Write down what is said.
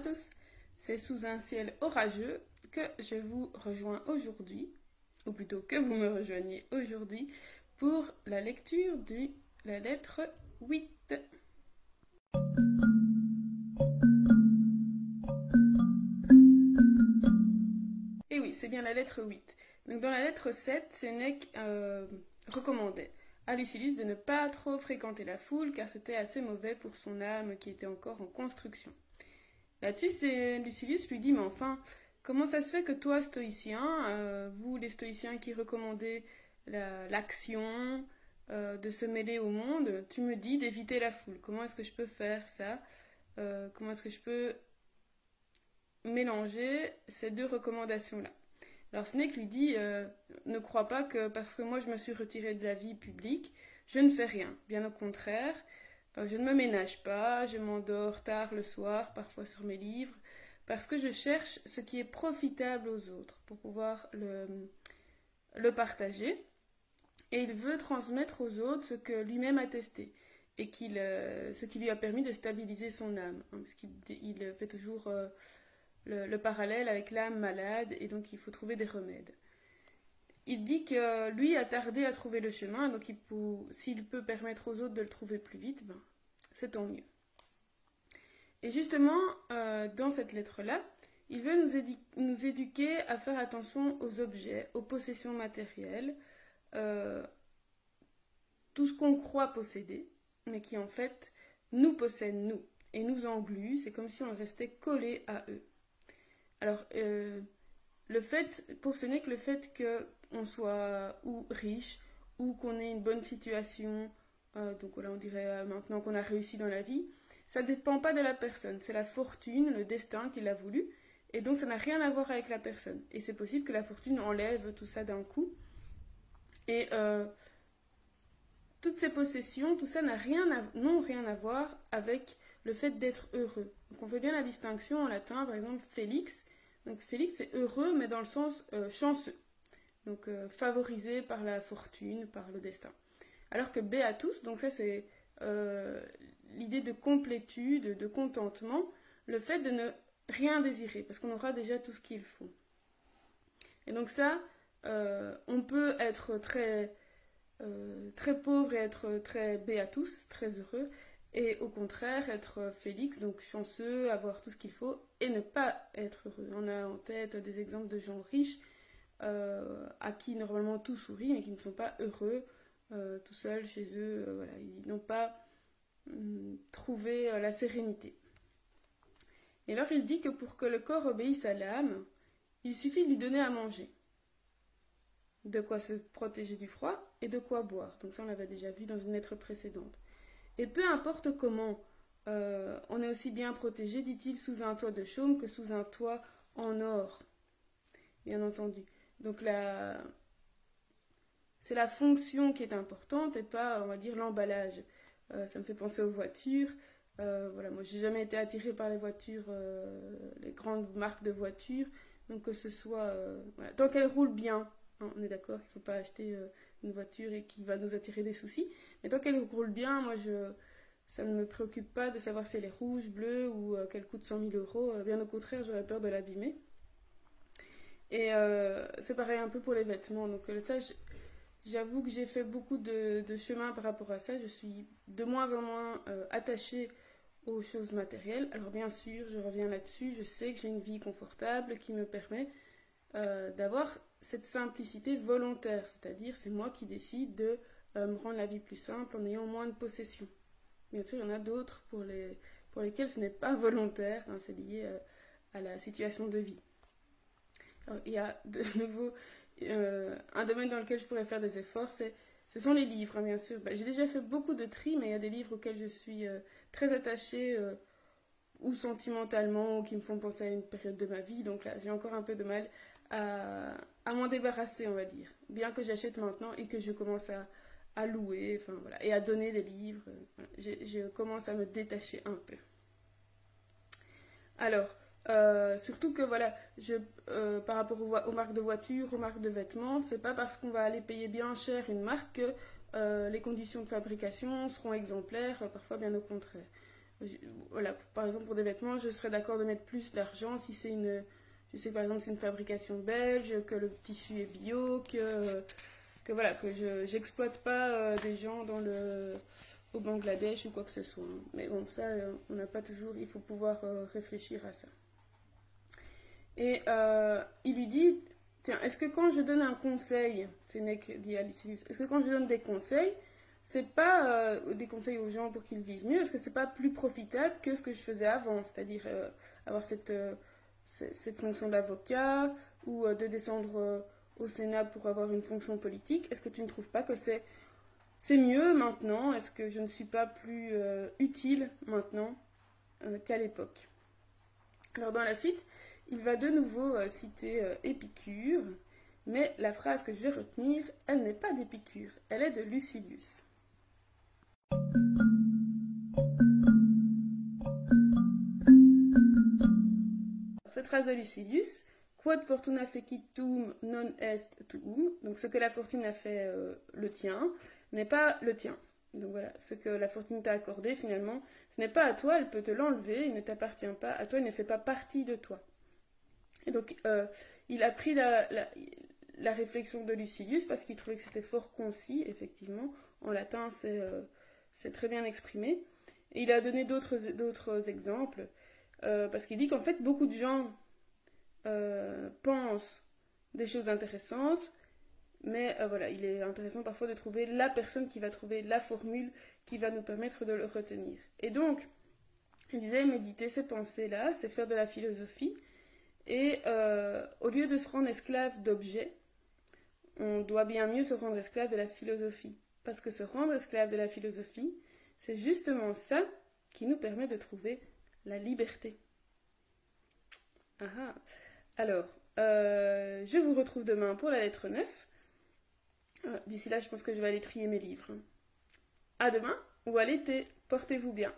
tous, c'est sous un ciel orageux que je vous rejoins aujourd'hui, ou plutôt que vous me rejoignez aujourd'hui, pour la lecture de la lettre 8. Et oui, c'est bien la lettre 8. Donc dans la lettre 7, Sénèque euh, recommandait à Lucilius de ne pas trop fréquenter la foule car c'était assez mauvais pour son âme qui était encore en construction. Là-dessus, Lucilius lui dit Mais enfin, comment ça se fait que toi, stoïcien, euh, vous les stoïciens qui recommandez l'action, euh, de se mêler au monde, tu me dis d'éviter la foule. Comment est-ce que je peux faire ça euh, Comment est-ce que je peux mélanger ces deux recommandations-là? Alors Snake lui dit Ne crois pas que parce que moi je me suis retiré de la vie publique, je ne fais rien. Bien au contraire, je ne me ménage pas, je m'endors tard le soir, parfois sur mes livres, parce que je cherche ce qui est profitable aux autres pour pouvoir le, partager. Et il veut transmettre aux autres ce que lui-même a testé et euh, ce qui lui a permis de stabiliser son âme. Hein, parce qu'il fait toujours le, parallèle avec l'âme malade et donc il faut trouver des remèdes. Il dit que lui a tardé à trouver le chemin, donc s'il peut permettre aux autres de le trouver plus vite, ben, c'est tant mieux. Et justement, euh, dans cette lettre-là, il veut nous, éduquer à faire attention aux objets, aux possessions matérielles, euh, tout ce qu'on croit posséder, mais qui en fait nous possèdent nous et nous engluent, c'est comme si on restait collé à eux. Alors, euh, le fait, pour ce n'est que le fait qu'on soit ou riche ou qu'on ait une bonne situation, euh, donc voilà, on dirait euh, maintenant qu'on a réussi dans la vie, ça ne dépend pas de la personne. C'est la fortune, le destin qui l'a voulu. Et donc, ça n'a rien à voir avec la personne. Et c'est possible que la fortune enlève tout ça d'un coup. Et toutes ces possessions, tout ça n'a rien n'ont rien à voir avec le fait d'être heureux. Donc on fait bien la distinction en latin, par exemple, Félix. Donc Félix est heureux, mais dans le sens euh, chanceux. Donc euh, favorisé par la fortune, par le destin. Alors que Béatus, donc ça c'est euh, l'idée de complétude, de contentement, le fait de ne rien désirer, parce qu'on aura déjà tout ce qu'il faut. Et donc ça, on peut être très, très pauvre et être très Béatus, très heureux, et au contraire être Félix, donc chanceux, avoir tout ce qu'il faut et ne pas être heureux. On a en tête des exemples de gens riches euh, à qui normalement tout sourit mais qui ne sont pas heureux euh, tout seuls chez eux. Euh, ils n'ont pas hum, trouvé la sérénité. Et alors il dit que pour que le corps obéisse à l'âme, il suffit de lui donner à manger. De quoi se protéger du froid et de quoi boire. Donc ça on l'avait déjà vu dans une lettre précédente. Et peu importe comment, euh, on est aussi bien protégé, dit-il, sous un toit de chaume que sous un toit en or. Bien entendu. Donc la... c'est la fonction qui est importante et pas, on va dire, l'emballage. Euh, ça me fait penser aux voitures. Euh, voilà, moi j'ai jamais été attirée par les voitures, les grandes marques de voitures. Donc que ce soit, voilà. tant qu'elles roulent bien, hein, on est d'accord qu'il ne faut pas acheter une voiture et qui va nous attirer des soucis. Mais tant qu'elle roule bien, moi, je, ça ne me préoccupe pas de savoir si elle est rouge, bleue ou euh, qu'elle coûte 100 000 euros. Euh, bien au contraire, j'aurais peur de l'abîmer. Et euh, c'est pareil un peu pour les vêtements. Donc ça, j'avoue que j'ai fait beaucoup de, chemin par rapport à ça. Je suis de moins en moins attachée aux choses matérielles. Alors bien sûr, je reviens là-dessus. Je sais que j'ai une vie confortable qui me permet d'avoir cette simplicité volontaire, c'est-à-dire c'est moi qui décide de euh, me rendre la vie plus simple en ayant moins de possessions. Bien sûr, il y en a d'autres pour, les, pour lesquels ce n'est pas volontaire, hein, c'est lié euh, à la situation de vie. il y a de nouveau euh, un domaine dans lequel je pourrais faire des efforts, c'est ce sont les livres, hein, bien sûr. Bah, j'ai déjà fait beaucoup de tri, mais il y a des livres auxquels je suis très attachée, ou sentimentalement, ou qui me font penser à une période de ma vie. Donc là, j'ai encore un peu de mal à, m'en débarrasser, on va dire. Bien que j'achète maintenant et que je commence à, louer, enfin voilà, et à donner des livres. je, commence à me détacher un peu. Alors, euh, surtout que voilà, je, euh, par rapport aux, marques de voitures, aux marques de vêtements, c'est pas parce qu'on va aller payer bien cher une marque que euh, les conditions de fabrication seront exemplaires, parfois bien au contraire. voilà, par exemple pour des vêtements, je serais d'accord de mettre plus d'argent si c'est une, je sais par exemple c'est une fabrication belge, que le tissu est bio, que, que voilà, que je j'exploite pas euh, des gens dans le au Bangladesh ou quoi que ce soit. Mais bon, ça, euh, on n'a pas toujours, il faut pouvoir euh, réfléchir à ça. Et il lui dit, tiens, est-ce que quand je donne un conseil, Sénèque dit à est-ce que quand je donne des conseils, c'est pas des conseils aux gens pour qu'ils vivent mieux, est-ce que c'est pas plus profitable que ce que je faisais avant, c'est-à-dire avoir cette, cette fonction d'avocat ou de descendre au Sénat pour avoir une fonction politique Est-ce que tu ne trouves pas que c'est mieux maintenant? Est-ce que je ne suis pas plus utile maintenant qu'à l'époque? Alors dans la suite, il va de nouveau citer Épicure, mais la phrase que je vais retenir, elle n'est pas d'Épicure, elle est de Lucilius. Phrase de Lucilius, quod fortuna fecitum non est tuum, donc ce que la fortune a fait euh, le tien, n'est pas le tien. Donc voilà, ce que la fortune t'a accordé finalement, ce n'est pas à toi, elle peut te l'enlever, il ne t'appartient pas, à toi, il ne fait pas partie de toi. Et donc, euh, il a pris la, réflexion de Lucilius parce qu'il trouvait que c'était fort concis, effectivement. En latin, c'est euh, très bien exprimé. Et il a donné d'autres exemples, euh, parce qu'il dit qu'en fait, beaucoup de gens euh, pensent des choses intéressantes, mais euh, voilà, il est intéressant parfois de trouver la personne qui va trouver la formule qui va nous permettre de le retenir. Et donc, il disait, méditer ces pensées-là, c'est faire de la philosophie, et au lieu de se rendre esclave d'objets, on doit bien mieux se rendre esclave de la philosophie. Parce que se rendre esclave de la philosophie, c'est justement ça qui nous permet de trouver la liberté. Ah, ah. Alors, euh, je vous retrouve demain pour la lettre 9. Euh, d'ici là, je pense que je vais aller trier mes livres. À demain ou à l'été. Portez-vous bien.